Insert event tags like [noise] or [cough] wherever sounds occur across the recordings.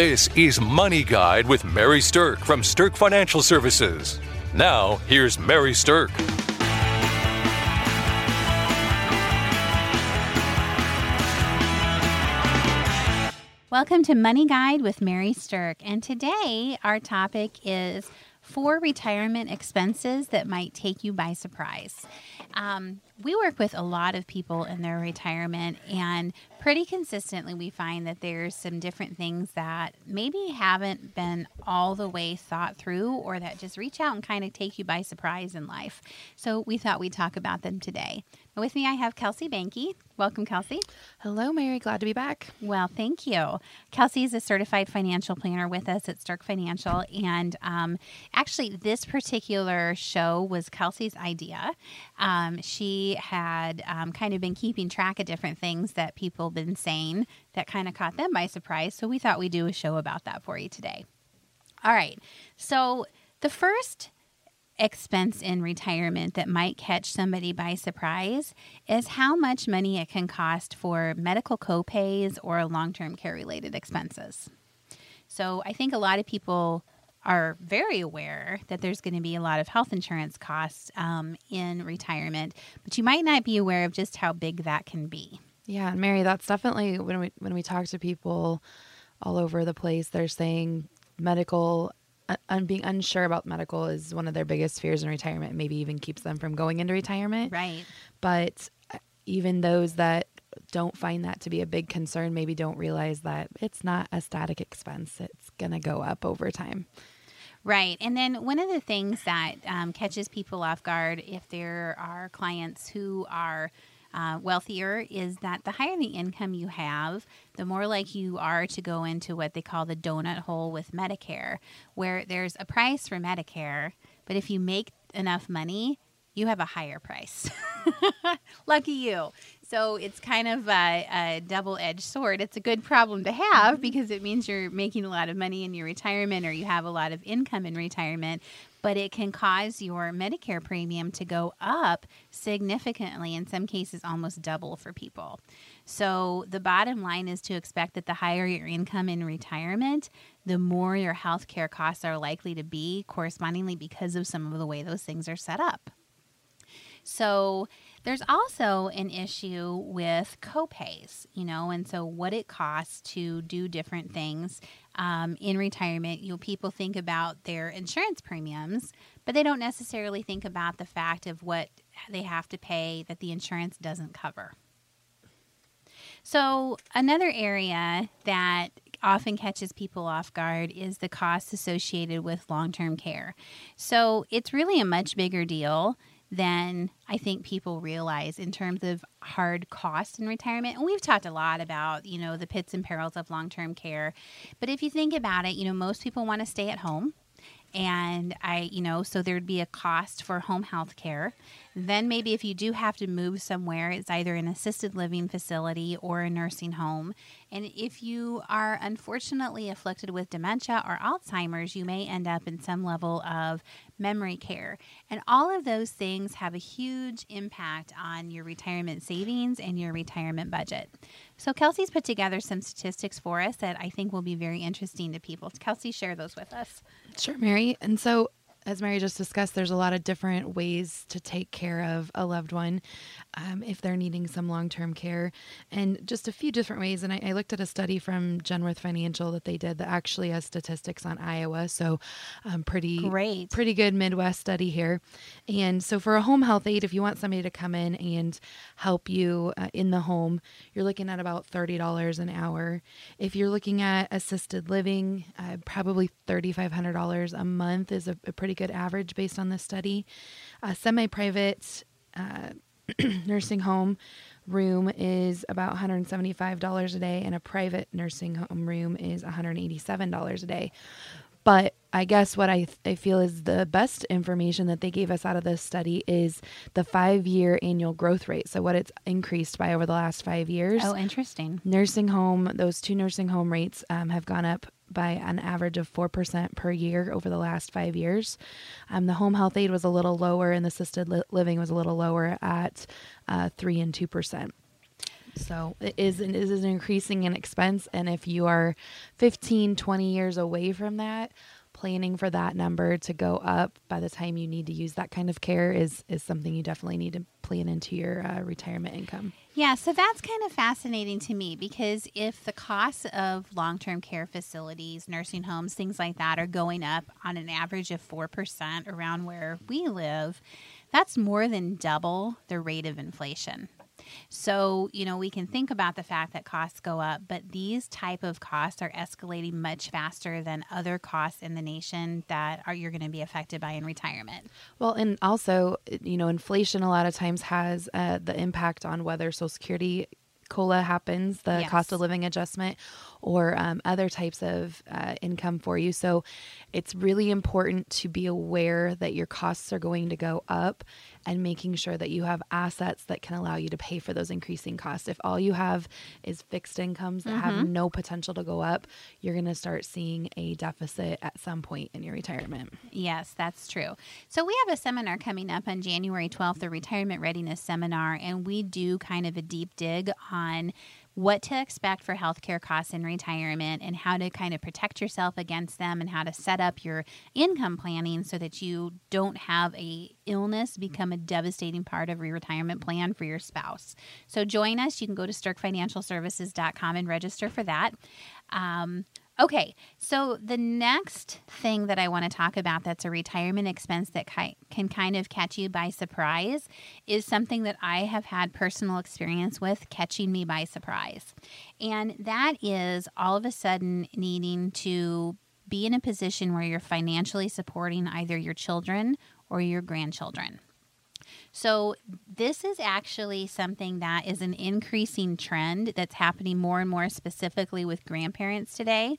This is Money Guide with Mary Sterk from Sterk Financial Services. Now, here's Mary Sterk. Welcome to Money Guide with Mary Sterk. And today our topic is four retirement expenses that might take you by surprise. Um, we work with a lot of people in their retirement, and pretty consistently we find that there's some different things that maybe haven't been all the way thought through or that just reach out and kind of take you by surprise in life. So we thought we'd talk about them today. With me, I have Kelsey Bankey. Welcome, Kelsey. Hello, Mary. Glad to be back. Well, thank you. Kelsey is a certified financial planner with us at Sterk Financial. And um, actually, this particular show was Kelsey's idea. Um, she had um, kind of been keeping track of different things that people have been saying that kind of caught them by surprise. So we thought we'd do a show about that for you today. All right. So the first expense in retirement that might catch somebody by surprise is how much money it can cost for medical copays or long term care related expenses. So I think a lot of people are very aware that there's going to be a lot of health insurance costs um, in retirement, but you might not be aware of just how big that can be. Yeah, Mary, that's definitely when we when we talk to people all over the place, they're saying medical un- being unsure about medical is one of their biggest fears in retirement. Maybe even keeps them from going into retirement. Right. But uh, even those that don't find that to be a big concern maybe don't realize that it's not a static expense. It's going to go up over time. Right. And then one of the things that um, catches people off guard if there are clients who are uh, wealthier is that the higher the income you have, the more like you are to go into what they call the donut hole with Medicare, where there's a price for Medicare, but if you make enough money, you have a higher price. [laughs] Lucky you. So it's kind of a, a double edged sword. It's a good problem to have mm-hmm. because it means you're making a lot of money in your retirement or you have a lot of income in retirement, but it can cause your Medicare premium to go up significantly, in some cases, almost double for people. So the bottom line is to expect that the higher your income in retirement, the more your health care costs are likely to be correspondingly because of some of the way those things are set up. So there's also an issue with copays, you know, and so what it costs to do different things um, in retirement. You know, people think about their insurance premiums, but they don't necessarily think about the fact of what they have to pay that the insurance doesn't cover. So, another area that often catches people off guard is the costs associated with long term care. So, it's really a much bigger deal than I think people realize in terms of hard costs in retirement. And we've talked a lot about, you know, the pits and perils of long term care. But if you think about it, you know, most people want to stay at home. And I, you know, so there'd be a cost for home health care. Then maybe if you do have to move somewhere, it's either an assisted living facility or a nursing home. And if you are unfortunately afflicted with dementia or Alzheimer's, you may end up in some level of memory care. And all of those things have a huge impact on your retirement savings and your retirement budget. So, Kelsey's put together some statistics for us that I think will be very interesting to people. Kelsey, share those with us. Sure, Mary. And so, as Mary just discussed, there's a lot of different ways to take care of a loved one um, if they're needing some long term care, and just a few different ways. And I, I, looked at a study from Genworth Financial that they did that actually has statistics on Iowa, so um, pretty great, pretty good Midwest study here. And so for a home health aide, if you want somebody to come in and help you uh, in the home, you're looking at about thirty dollars an hour. If you're looking at assisted living, uh, probably thirty five hundred dollars a month is a, a pretty good average based on this study. A Semi private uh, [clears throat] nursing home room is about $175 a day, and a private nursing home room is $187 a day. But I guess what I, th- I feel is the best information that they gave us out of this study is the five year annual growth rate. So, what it's increased by over the last five years. Oh, interesting. Nursing home, those two nursing home rates um, have gone up by an average of 4% per year over the last five years. Um, the home health aid was a little lower, and the assisted li- living was a little lower at uh, 3 and 2%. So it is, it is increasing in expense. And if you are 15, 20 years away from that, planning for that number to go up by the time you need to use that kind of care is is something you definitely need to plan into your uh, retirement income. Yeah, so that's kind of fascinating to me because if the costs of long term care facilities, nursing homes, things like that are going up on an average of 4% around where we live, that's more than double the rate of inflation. So, you know, we can think about the fact that costs go up, but these type of costs are escalating much faster than other costs in the nation that are you're going to be affected by in retirement. Well, and also, you know, inflation a lot of times has uh, the impact on whether Social Security COLA happens, the yes. cost of living adjustment, or um, other types of uh, income for you. So it's really important to be aware that your costs are going to go up and making sure that you have assets that can allow you to pay for those increasing costs. If all you have is fixed incomes that mm-hmm. have no potential to go up, you're going to start seeing a deficit at some point in your retirement. Yes, that's true. So we have a seminar coming up on January 12th, the Retirement Readiness Seminar, and we do kind of a deep dig on what to expect for healthcare costs in retirement and how to kind of protect yourself against them and how to set up your income planning so that you don't have a illness become a devastating part of your retirement plan for your spouse. So join us. You can go to sterkfinancialservices.com and register for that. Um, Okay, so the next thing that I want to talk about that's a retirement expense that ki- can kind of catch you by surprise is something that I have had personal experience with catching me by surprise. And that is all of a sudden needing to be in a position where you're financially supporting either your children or your grandchildren. So, this is actually something that is an increasing trend that's happening more and more specifically with grandparents today.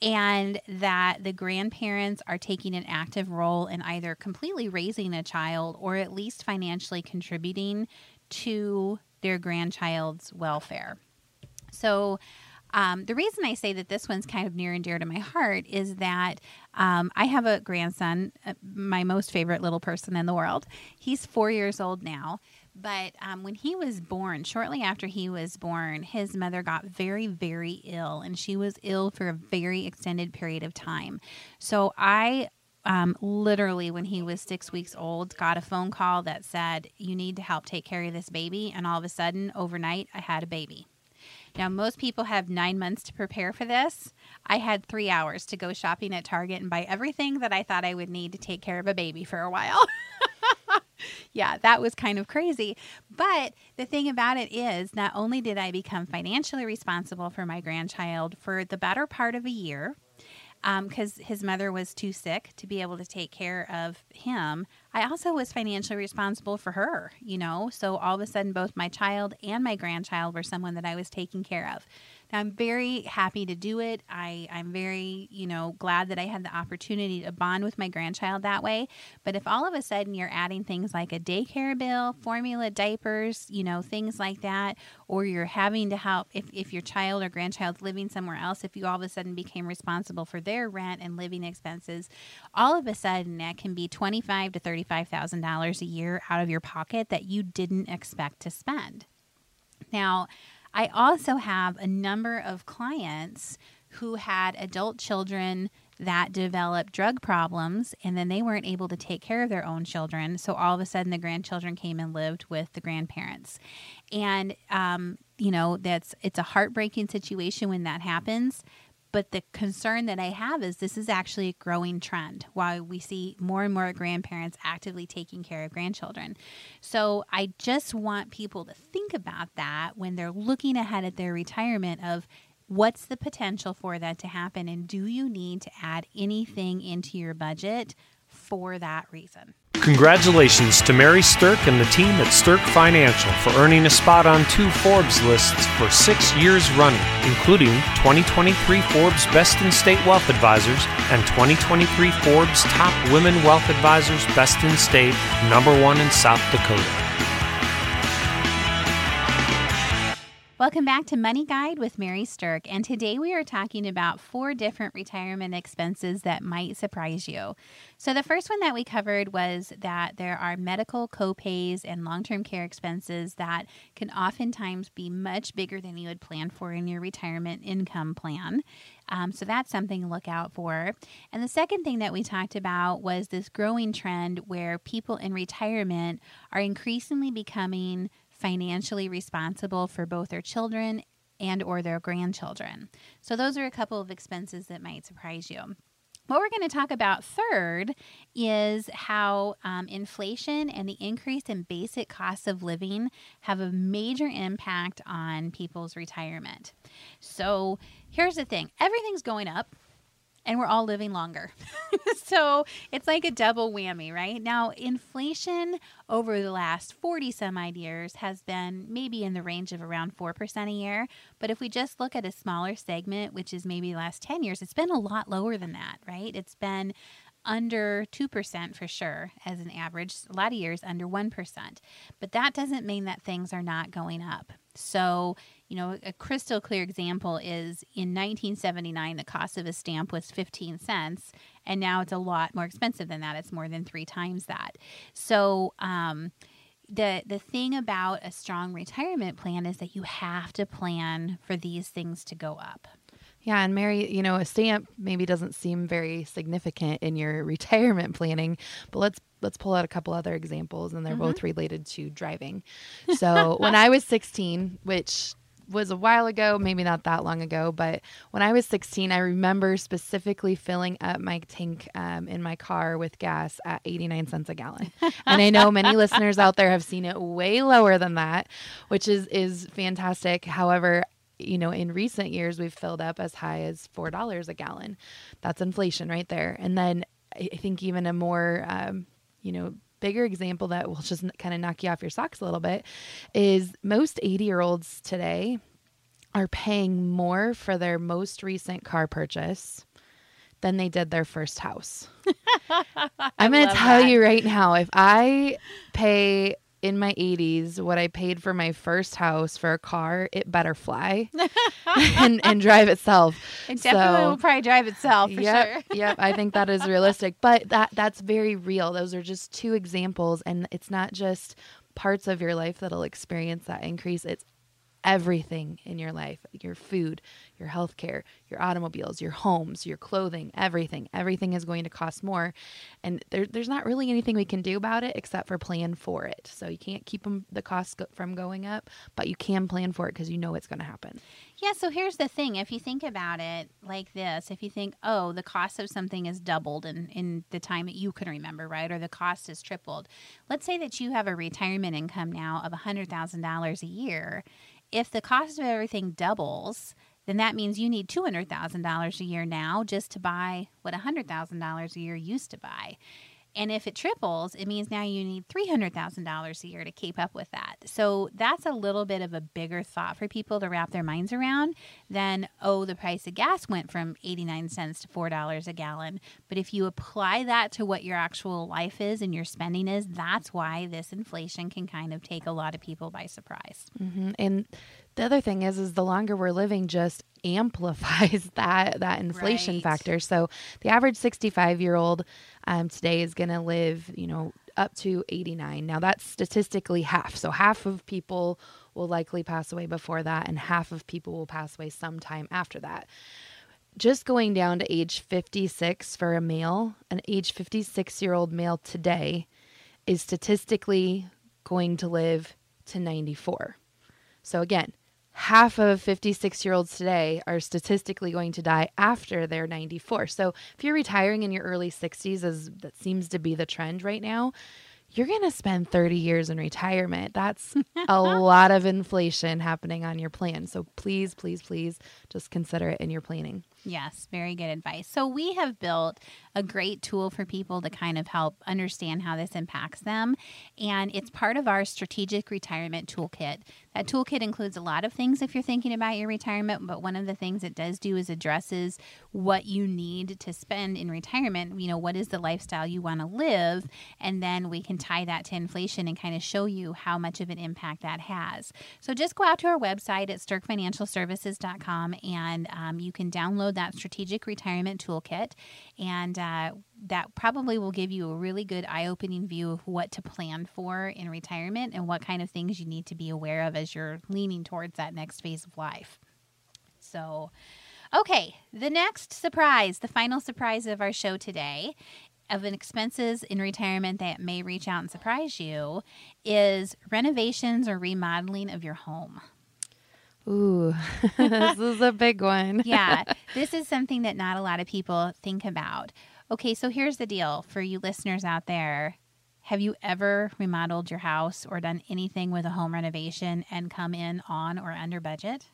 And that the grandparents are taking an active role in either completely raising a child or at least financially contributing to their grandchild's welfare. So, um, the reason I say that this one's kind of near and dear to my heart is that um, I have a grandson, uh, my most favorite little person in the world. He's four years old now. But um, when he was born, shortly after he was born, his mother got very, very ill, and she was ill for a very extended period of time. So I um, literally, when he was six weeks old, got a phone call that said, You need to help take care of this baby. And all of a sudden, overnight, I had a baby. Now, most people have nine months to prepare for this. I had three hours to go shopping at Target and buy everything that I thought I would need to take care of a baby for a while. [laughs] yeah, that was kind of crazy. But the thing about it is, not only did I become financially responsible for my grandchild for the better part of a year, because um, his mother was too sick to be able to take care of him. I also was financially responsible for her, you know. So all of a sudden, both my child and my grandchild were someone that I was taking care of. Now, I'm very happy to do it. I, I'm very, you know, glad that I had the opportunity to bond with my grandchild that way. But if all of a sudden you're adding things like a daycare bill, formula diapers, you know, things like that, or you're having to help if, if your child or grandchild's living somewhere else, if you all of a sudden became responsible for their rent and living expenses, all of a sudden that can be twenty-five to thirty-five thousand dollars a year out of your pocket that you didn't expect to spend. Now, I also have a number of clients who had adult children that developed drug problems and then they weren't able to take care of their own children. So all of a sudden the grandchildren came and lived with the grandparents. And, um, you know, that's it's a heartbreaking situation when that happens. But the concern that I have is this is actually a growing trend while we see more and more grandparents actively taking care of grandchildren. So I just want people to think about that when they're looking ahead at their retirement of what's the potential for that to happen and do you need to add anything into your budget for that reason? Congratulations to Mary Sterk and the team at Sterk Financial for earning a spot on two Forbes lists for six years running, including 2023 Forbes Best in State Wealth Advisors and 2023 Forbes Top Women Wealth Advisors Best in State, number one in South Dakota. Welcome back to Money Guide with Mary Sterk. And today we are talking about four different retirement expenses that might surprise you. So, the first one that we covered was that there are medical copays and long term care expenses that can oftentimes be much bigger than you had planned for in your retirement income plan. Um, so, that's something to look out for. And the second thing that we talked about was this growing trend where people in retirement are increasingly becoming financially responsible for both their children and or their grandchildren. So those are a couple of expenses that might surprise you. What we're going to talk about third is how um, inflation and the increase in basic costs of living have a major impact on people's retirement. So here's the thing everything's going up and we're all living longer. [laughs] so it's like a double whammy, right? Now, inflation over the last 40 some odd years has been maybe in the range of around 4% a year. But if we just look at a smaller segment, which is maybe the last 10 years, it's been a lot lower than that, right? It's been under 2% for sure as an average, a lot of years under 1%. But that doesn't mean that things are not going up. So, you know, a crystal clear example is in 1979, the cost of a stamp was 15 cents, and now it's a lot more expensive than that. It's more than three times that. So, um, the the thing about a strong retirement plan is that you have to plan for these things to go up. Yeah, and Mary, you know, a stamp maybe doesn't seem very significant in your [laughs] retirement planning, but let's let's pull out a couple other examples and they're mm-hmm. both related to driving. [laughs] So, when I was 16, which was a while ago, maybe not that long ago, but when I was 16, I remember specifically filling up my tank um, in my car with gas at 89 cents a gallon. [laughs] and I know many listeners out there have seen it way lower than that, which is is fantastic. However, you know, in recent years, we've filled up as high as $4 a gallon. That's inflation right there. And then I think even a more, um, you know, bigger example that will just kind of knock you off your socks a little bit is most 80 year olds today are paying more for their most recent car purchase than they did their first house. [laughs] I'm going to tell that. you right now if I pay in my 80s what I paid for my first house for a car, it better fly [laughs] and, and drive itself. It definitely so, will probably drive itself for yep, sure. yep, I think that is realistic. [laughs] But that that's very real. Those are just two examples and it's not just parts of your life that'll experience that increase. It's everything in your life your food, your health care, your automobiles, your homes, your clothing, everything. Everything is going to cost more. And there, there's not really anything we can do about it except for plan for it. So you can't keep them, the costs go, from going up, but you can plan for it because you know it's going to happen. Yeah, so here's the thing. If you think about it like this, if you think, oh, the cost of something is doubled in, in the time that you can remember, right? Or the cost is tripled. Let's say that you have a retirement income now of $100,000 a year. If the cost of everything doubles, then that means you need $200,000 a year now just to buy what $100,000 a year used to buy. And if it triples, it means now you need $300,000 a year to keep up with that. So that's a little bit of a bigger thought for people to wrap their minds around than, oh, the price of gas went from 89 cents to $4 a gallon. But if you apply that to what your actual life is and your spending is, that's why this inflation can kind of take a lot of people by surprise. Mm-hmm. And the other thing is is the longer we're living just amplifies [laughs] that that inflation right. factor. So the average 65 year old um, today is going to live you know up to 89 now that's statistically half. So half of people will likely pass away before that and half of people will pass away sometime after that. Just going down to age 56 for a male an age 56 year old male today is statistically going to live to 94 so again half of 56 year olds today are statistically going to die after they're 94. So if you're retiring in your early 60s, as that seems to be the trend right now, you're going to spend 30 years in retirement. That's [laughs] a lot of inflation happening on your plan. So please, please, please just consider it in your planning. Yes, very good advice. So, we have built a great tool for people to kind of help understand how this impacts them. And it's part of our strategic retirement toolkit. That toolkit includes a lot of things if you're thinking about your retirement, but one of the things it does do is addresses what you need to spend in retirement. You know, what is the lifestyle you want to live? And then we can tie that to inflation and kind of show you how much of an impact that has. So, just go out to our website at sterkfinancialservices.com and um, you can download that strategic retirement toolkit. And uh, that probably will give you a really good eye opening view of what to plan for in retirement and what kind of things you need to be aware of as you're leaning towards that next phase of life. So, okay, the next surprise, the final surprise of our show today of an expenses in retirement that may reach out and surprise you is renovations or remodeling of your home. Ooh, [laughs] this is a big one. [laughs] yeah, [laughs] this is something that not a lot of people think about. Okay, so here's the deal for you listeners out there. Have you ever remodeled your house or done anything with a home renovation and come in on or under budget?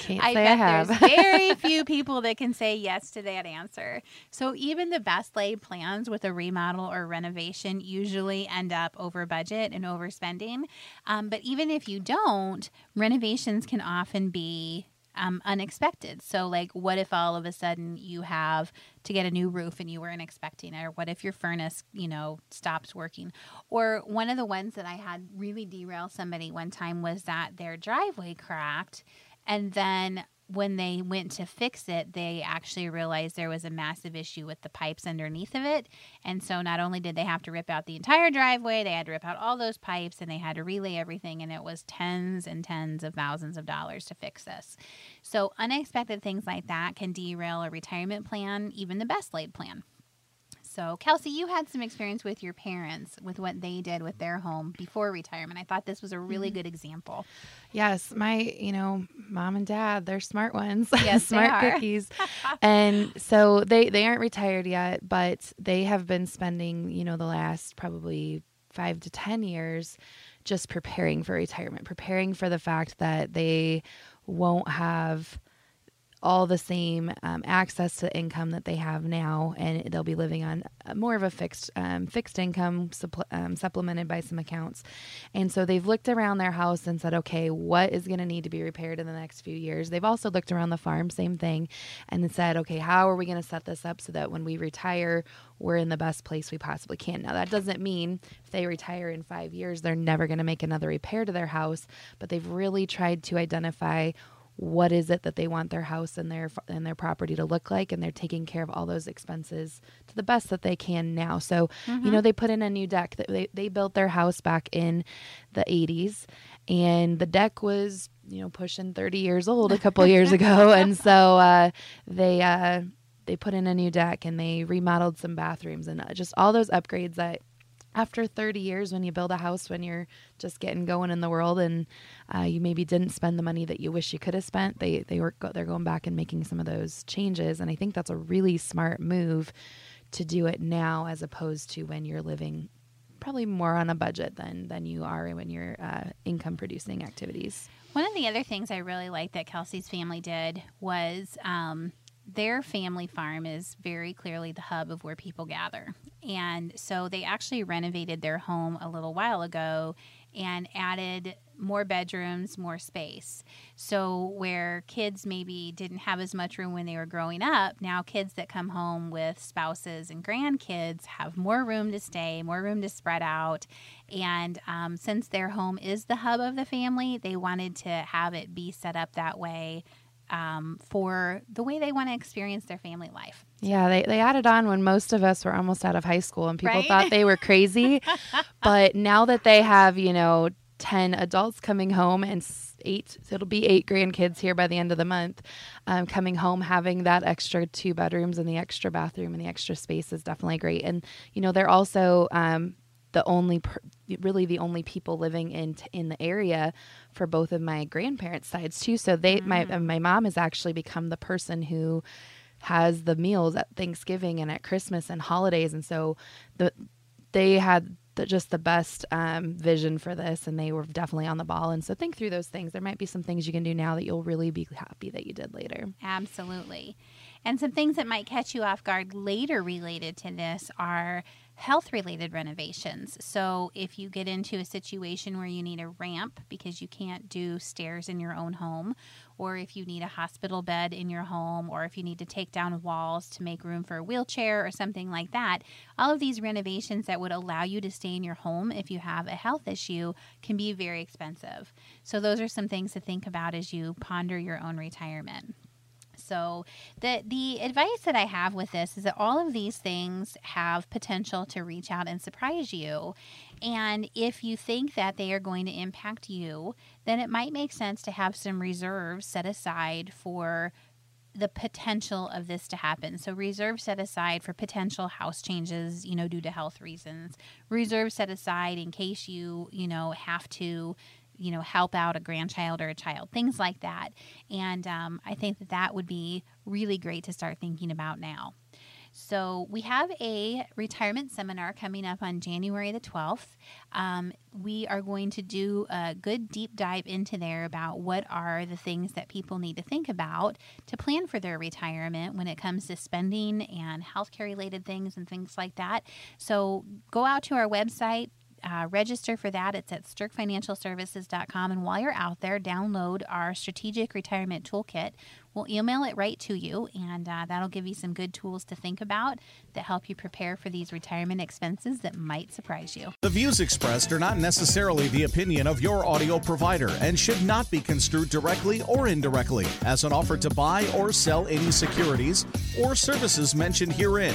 Can't I say bet I have. there's very [laughs] few people that can say yes to that answer. So even the best laid plans with a remodel or renovation usually end up over budget and overspending. Um, but even if you don't, renovations can often be um, unexpected. So, like, what if all of a sudden you have to get a new roof and you weren't expecting it? Or what if your furnace, you know, stops working? Or one of the ones that I had really derail somebody one time was that their driveway cracked. And then when they went to fix it, they actually realized there was a massive issue with the pipes underneath of it. And so not only did they have to rip out the entire driveway, they had to rip out all those pipes and they had to relay everything. And it was tens and tens of thousands of dollars to fix this. So unexpected things like that can derail a retirement plan, even the best laid plan. So, Kelsey, you had some experience with your parents with what they did with their home before retirement. I thought this was a really mm-hmm. good example. Yes, my, you know, mom and dad, they're smart ones. [laughs] Yes, smart cookies. [laughs] and so they they aren't retired yet, but they have been spending, you know, the last probably 5 to 10 years just preparing for retirement, preparing for the fact that they won't have all the same um, access to income that they have now, and they'll be living on more of a fixed um, fixed income um, supplemented by some accounts. And so they've looked around their house and said, okay, what is going to need to be repaired in the next few years? They've also looked around the farm, same thing, and said, okay, how are we going to set this up so that when we retire, we're in the best place we possibly can. Now, that doesn't mean if they retire in five years, they're never going to make another repair to their house, but they've really tried to identify what is it that they want their house and their and their property to look like and they're taking care of all those expenses to the best that they can now. So you know they put in a new deck. That they, they built their house back in the 80s and the deck was you know pushing 30 years old a couple years ago. [laughs] And so uh, they uh, they put in a new deck and they remodeled some bathrooms and uh, just all those upgrades that after 30 years when you build a house when you're just getting going in the world and uh, you maybe didn't spend the money that you wish you could have spent they they were go- they're going back and making some of those changes. And i think that's a really smart move to do it now as opposed to when you're living probably more on a budget than than you are when you're uh, income producing activities. One of the other things I really liked that Kelsey's family did was um, their family farm is very clearly the hub of where people gather. And so they actually renovated their home a little while ago and added more bedrooms, more space. So, where kids maybe didn't have as much room when they were growing up, now kids that come home with spouses and grandkids have more room to stay, more room to spread out. And um, since their home is the hub of the family, they wanted to have it be set up that way um, for the way they want to experience their family life. Yeah, they, they added on when most of us were almost out of high school and people Right? thought they were crazy. [laughs] but now that they have, you know, 10 adults coming home and eight, so it'll be eight grandkids here by the end of the month, um, coming home, having that extra two bedrooms and the extra bathroom and the extra space is definitely great. And, you know, they're also, um, the only per- really the only people living in t- in the area for both of my grandparents sides too so they my uh, my mom has actually become the person who has the meals at Thanksgiving and at Christmas and holidays and so the they had the, just the best um, vision for this, and they were definitely on the ball. And so think through those things. There might be some things you can do now that you'll really be happy that you did later. Absolutely. And some things that might catch you off guard later related to this are health related renovations. So, if you get into a situation where you need a ramp because you can't do stairs in your own home, or if you need a hospital bed in your home, or if you need to take down walls to make room for a wheelchair or something like that, all of these renovations that would allow you to stay in your home if you have a health issue can be very expensive. So, those are some things to think about as you ponder your own retirement. So the the advice that I have with this is that all of these things have potential to reach out and surprise you. And if you think that they are going to impact you, then it might make sense to have some reserves set aside for the potential of this to happen. So reserve set aside for potential house changes, you know, due to health reasons. Reserve set aside in case you, you know, have to you know, help out a grandchild or a child, things like that. And um, I think that that would be really great to start thinking about now. So, we have a retirement seminar coming up on January the 12th. Um, we are going to do a good deep dive into there about what are the things that people need to think about to plan for their retirement when it comes to spending and healthcare related things and things like that. So, go out to our website, uh, register for that. It's at sterkfinancialservices.com. And while you're out there, download our strategic retirement toolkit. We'll email it right to you, and uh, that'll give you some good tools to think about that help you prepare for these retirement expenses that might surprise you. The views expressed are not necessarily the opinion of your audio provider and should not be construed directly or indirectly as an offer to buy or sell any securities or services mentioned herein.